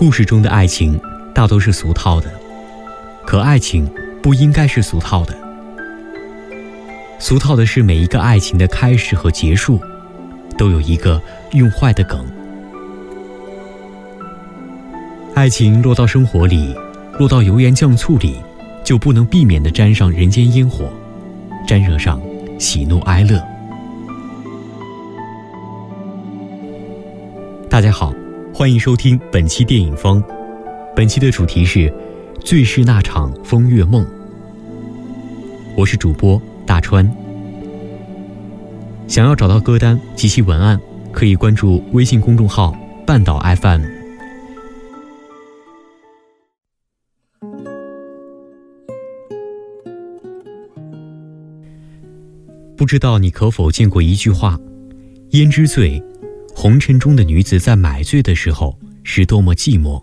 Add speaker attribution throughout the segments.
Speaker 1: 故事中的爱情大都是俗套的，可爱情不应该是俗套的。俗套的是每一个爱情的开始和结束，都有一个用坏的梗。爱情落到生活里，落到油盐酱醋里，就不能避免的沾上人间烟火，沾惹上喜怒哀乐。大家好。欢迎收听本期电影风，本期的主题是《最是那场风月梦》。我是主播大川。想要找到歌单及其文案，可以关注微信公众号“半岛 FM”。不知道你可否见过一句话：“胭脂醉。”红尘中的女子在买醉的时候是多么寂寞。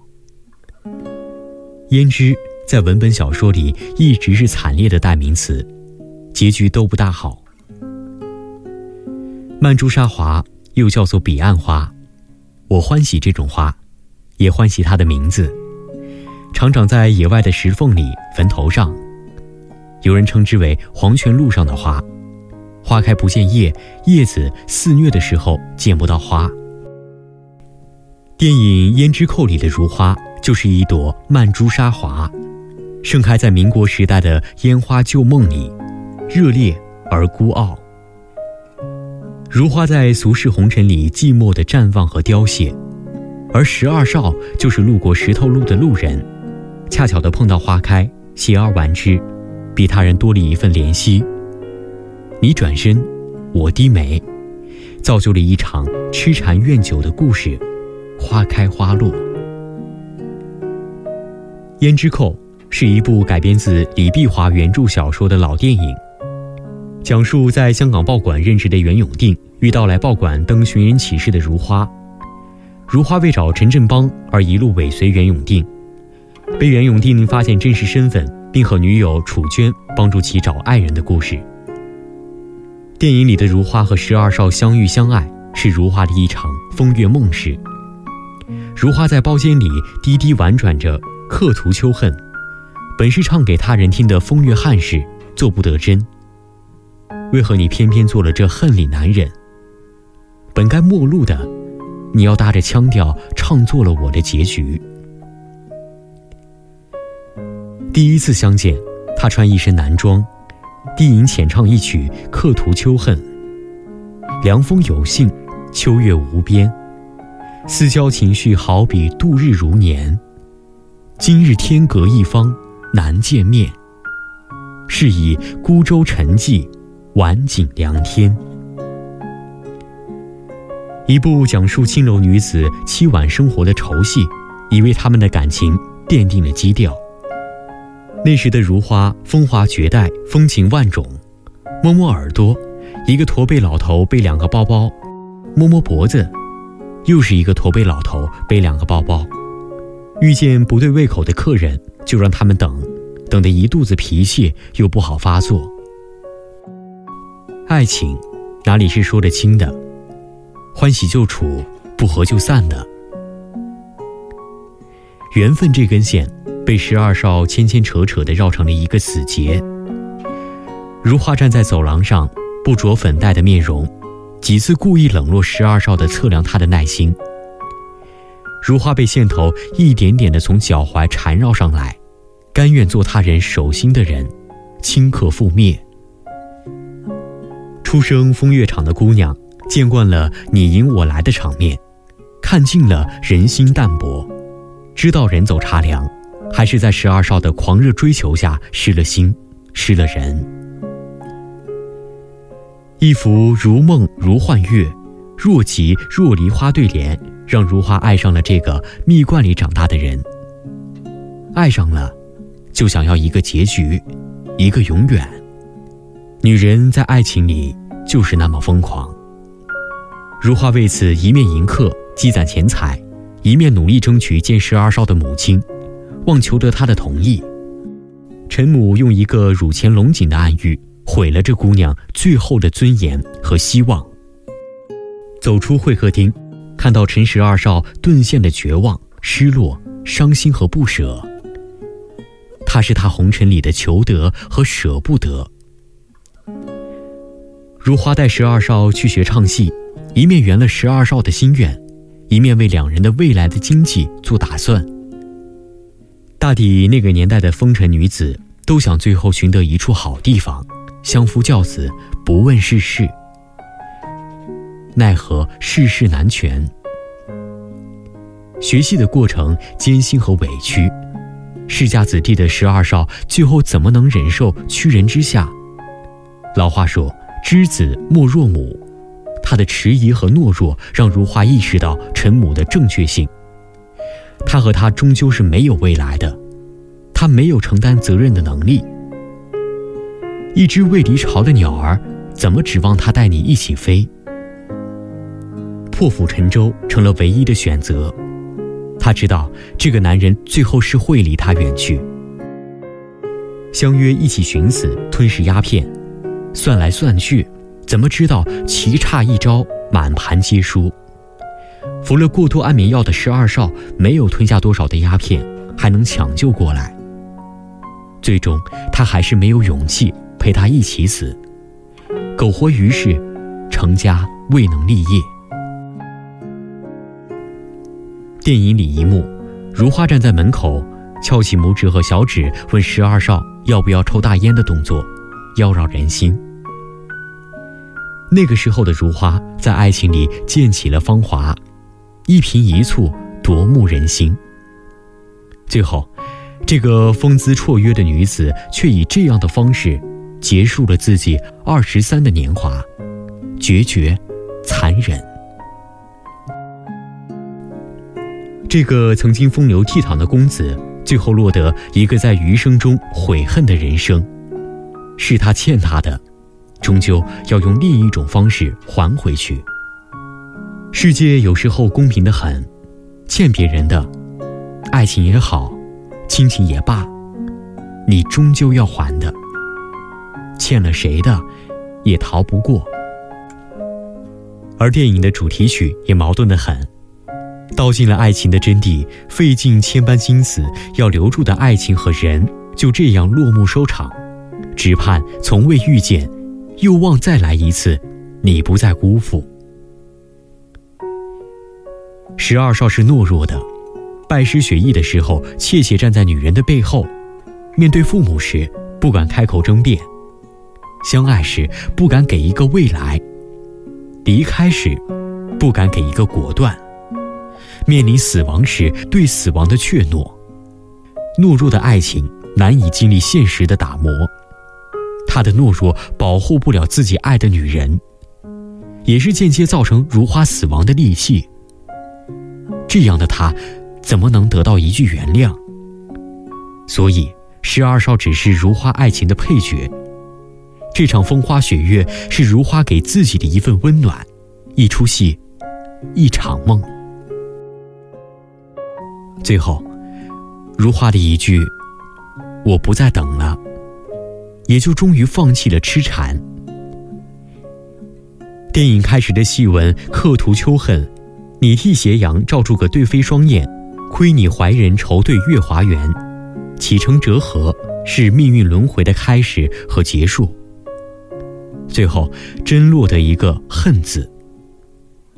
Speaker 1: 胭脂在文本小说里一直是惨烈的代名词，结局都不大好。曼珠沙华又叫做彼岸花，我欢喜这种花，也欢喜它的名字。常长在野外的石缝里、坟头上，有人称之为黄泉路上的花。花开不见叶，叶子肆虐的时候见不到花。电影《胭脂扣》里的如花就是一朵曼珠沙华，盛开在民国时代的烟花旧梦里，热烈而孤傲。如花在俗世红尘里寂寞的绽放和凋谢，而十二少就是路过石头路的路人，恰巧的碰到花开，携而玩之，比他人多了一份怜惜。你转身，我低眉，造就了一场痴缠怨久的故事，花开花落。《胭脂扣》是一部改编自李碧华原著小说的老电影，讲述在香港报馆任职的袁永定遇到来报馆登寻人启事的如花，如花为找陈振邦而一路尾随袁永定，被袁永定发现真实身份，并和女友楚娟帮助其找爱人的故事。电影里的如花和十二少相遇相爱，是如花的一场风月梦事。如花在包间里低低婉转着，刻图秋恨，本是唱给他人听的风月憾事，做不得真。为何你偏偏做了这恨里难忍？本该陌路的，你要搭着腔调唱作了我的结局。第一次相见，他穿一身男装。低吟浅唱一曲，刻图秋恨。凉风有信，秋月无边，思交情绪好比度日如年。今日天隔一方，难见面。是以孤舟沉寂，晚景凉天。一部讲述青楼女子凄婉生活的愁戏，已为他们的感情奠定了基调。那时的如花风华绝代，风情万种。摸摸耳朵，一个驼背老头背两个包包；摸摸脖子，又是一个驼背老头背两个包包。遇见不对胃口的客人，就让他们等，等得一肚子脾气又不好发作。爱情，哪里是说得清的？欢喜就处，不合就散的。缘分这根线。被十二少牵牵扯扯的绕成了一个死结。如花站在走廊上，不着粉黛的面容，几次故意冷落十二少的测量他的耐心。如花被线头一点点的从脚踝缠绕上来，甘愿做他人手心的人，顷刻覆灭。出生风月场的姑娘，见惯了你赢我来的场面，看尽了人心淡薄，知道人走茶凉。还是在十二少的狂热追求下失了心，失了人。一幅如梦如幻月，若即若离花对联，让如花爱上了这个蜜罐里长大的人。爱上了，就想要一个结局，一个永远。女人在爱情里就是那么疯狂。如花为此一面迎客积攒钱财，一面努力争取见十二少的母亲。望求得他的同意，陈母用一个乳前龙井的暗喻，毁了这姑娘最后的尊严和希望。走出会客厅，看到陈十二少顿现的绝望，失落、伤心和不舍。他是他红尘里的求得和舍不得。如花带十二少去学唱戏，一面圆了十二少的心愿，一面为两人的未来的经济做打算。大抵那个年代的风尘女子都想最后寻得一处好地方，相夫教子，不问世事。奈何世事难全，学戏的过程艰辛和委屈，世家子弟的十二少最后怎么能忍受屈人之下？老话说：“知子莫若母。”他的迟疑和懦弱让如花意识到陈母的正确性。他和他终究是没有未来的，他没有承担责任的能力。一只未离巢的鸟儿，怎么指望他带你一起飞？破釜沉舟成了唯一的选择。他知道这个男人最后是会离他远去。相约一起寻死、吞噬鸦片，算来算去，怎么知道棋差一招，满盘皆输。服了过多安眠药的十二少没有吞下多少的鸦片，还能抢救过来。最终，他还是没有勇气陪他一起死，苟活于世，成家未能立业。电影里一幕，如花站在门口，翘起拇指和小指，问十二少要不要抽大烟的动作，妖娆人心。那个时候的如花，在爱情里溅起了芳华，一颦一蹙夺目人心。最后，这个风姿绰约的女子，却以这样的方式，结束了自己二十三的年华，决绝，残忍。这个曾经风流倜傥的公子，最后落得一个在余生中悔恨的人生。是他欠他的，终究要用另一种方式还回去。世界有时候公平的很，欠别人的，爱情也好，亲情也罢，你终究要还的。欠了谁的，也逃不过。而电影的主题曲也矛盾的很。道尽了爱情的真谛，费尽千般心思要留住的爱情和人，就这样落幕收场。只盼从未遇见，又望再来一次，你不再辜负。十二少是懦弱的，拜师学艺的时候，怯怯站在女人的背后；面对父母时，不敢开口争辩；相爱时，不敢给一个未来；离开时，不敢给一个果断。面临死亡时，对死亡的怯懦，懦弱的爱情难以经历现实的打磨，他的懦弱保护不了自己爱的女人，也是间接造成如花死亡的利器。这样的他，怎么能得到一句原谅？所以，十二少只是如花爱情的配角。这场风花雪月是如花给自己的一份温暖，一出戏，一场梦。最后，如花的一句“我不再等了”，也就终于放弃了痴缠。电影开始的戏文刻图秋恨，你替斜阳照出个对飞双燕，亏你怀人愁对月华圆，起承折合是命运轮回的开始和结束。最后真落得一个恨字，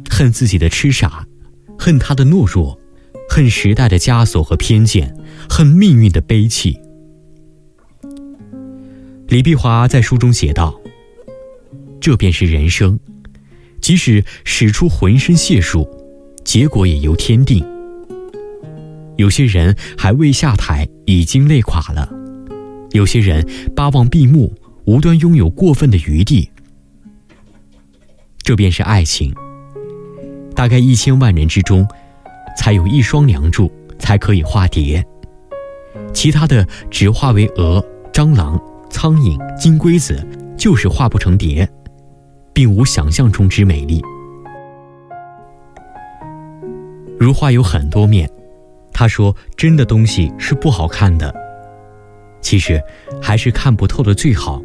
Speaker 1: 恨自己的痴傻，恨他的懦弱。恨时代的枷锁和偏见，恨命运的悲戚。李碧华在书中写道：“这便是人生，即使使出浑身解数，结果也由天定。有些人还未下台，已经累垮了；有些人巴望闭幕，无端拥有过分的余地。这便是爱情。大概一千万人之中。”才有一双梁柱才可以化蝶，其他的只化为蛾、蟑螂、苍蝇、金龟子，就是化不成蝶，并无想象中之美丽。如画有很多面，他说真的东西是不好看的，其实还是看不透的最好，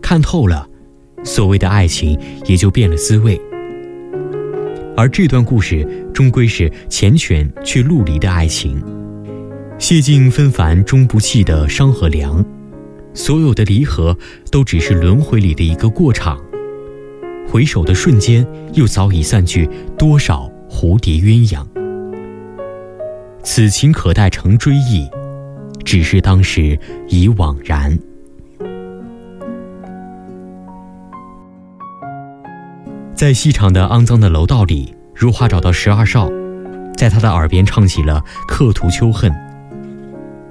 Speaker 1: 看透了，所谓的爱情也就变了滋味。而这段故事终归是缱绻却陆离的爱情。谢尽纷繁终不弃的伤和凉，所有的离合都只是轮回里的一个过场。回首的瞬间，又早已散去多少蝴蝶鸳鸯。此情可待成追忆，只是当时已惘然。在细长的肮脏的楼道里，如花找到十二少，在他的耳边唱起了《刻图秋恨》。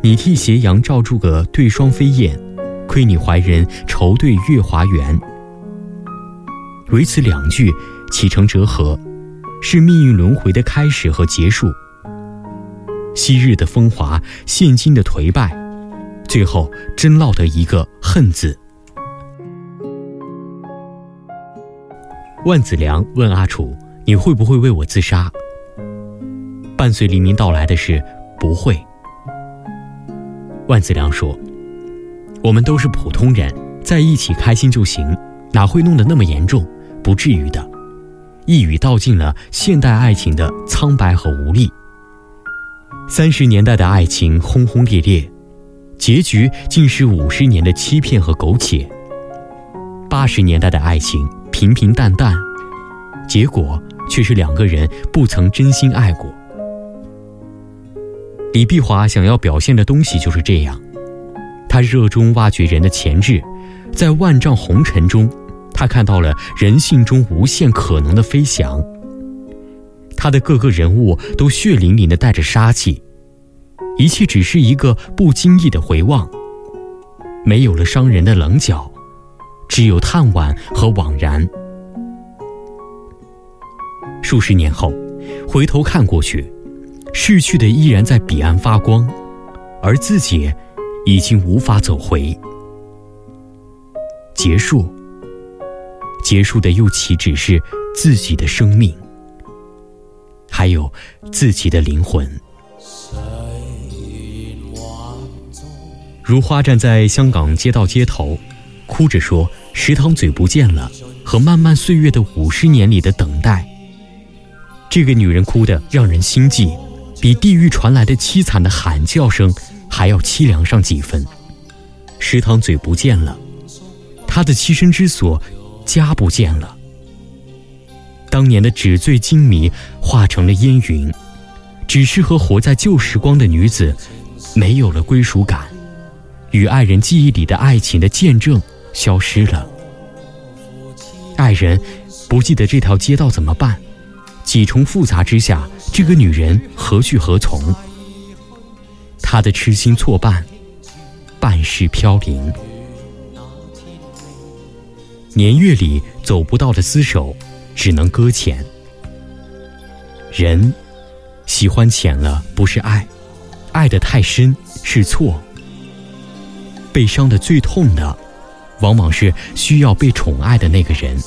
Speaker 1: 你替斜阳照住个对双飞燕，亏你怀人愁对月华圆。唯此两句，起承折合，是命运轮回的开始和结束。昔日的风华，现今的颓败，最后真落得一个恨字。万梓良问阿楚：“你会不会为我自杀？”伴随黎明到来的是不会。万梓良说：“我们都是普通人，在一起开心就行，哪会弄得那么严重？不至于的。”一语道尽了现代爱情的苍白和无力。三十年代的爱情轰轰烈烈，结局竟是五十年的欺骗和苟且。八十年代的爱情。平平淡淡，结果却是两个人不曾真心爱过。李碧华想要表现的东西就是这样，他热衷挖掘人的潜质，在万丈红尘中，他看到了人性中无限可能的飞翔。他的各个人物都血淋淋的带着杀气，一切只是一个不经意的回望，没有了伤人的棱角。只有叹惋和惘然。数十年后，回头看过去，逝去的依然在彼岸发光，而自己已经无法走回。结束，结束的又岂只是自己的生命，还有自己的灵魂？如花站在香港街道街头，哭着说。食堂嘴不见了，和漫漫岁月的五十年里的等待。这个女人哭得让人心悸，比地狱传来的凄惨的喊叫声还要凄凉上几分。食堂嘴不见了，他的栖身之所家不见了。当年的纸醉金迷化成了烟云，只适合活在旧时光的女子，没有了归属感，与爱人记忆里的爱情的见证。消失了，爱人不记得这条街道怎么办？几重复杂之下，这个女人何去何从？她的痴心错伴，半世飘零。年月里走不到的厮守，只能搁浅。人喜欢浅了，不是爱；爱的太深，是错。被伤的最痛的。往往是需要被宠爱的那个人。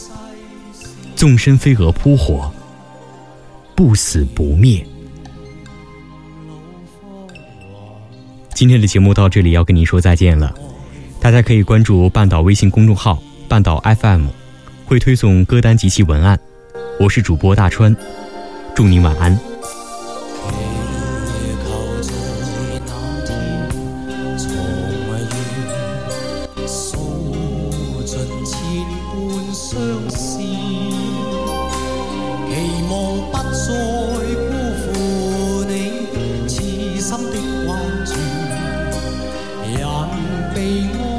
Speaker 1: 纵身飞蛾扑火，不死不灭。今天的节目到这里要跟您说再见了。大家可以关注半岛微信公众号“半岛 FM”，会推送歌单及其文案。我是主播大川，祝您晚安。
Speaker 2: 被爱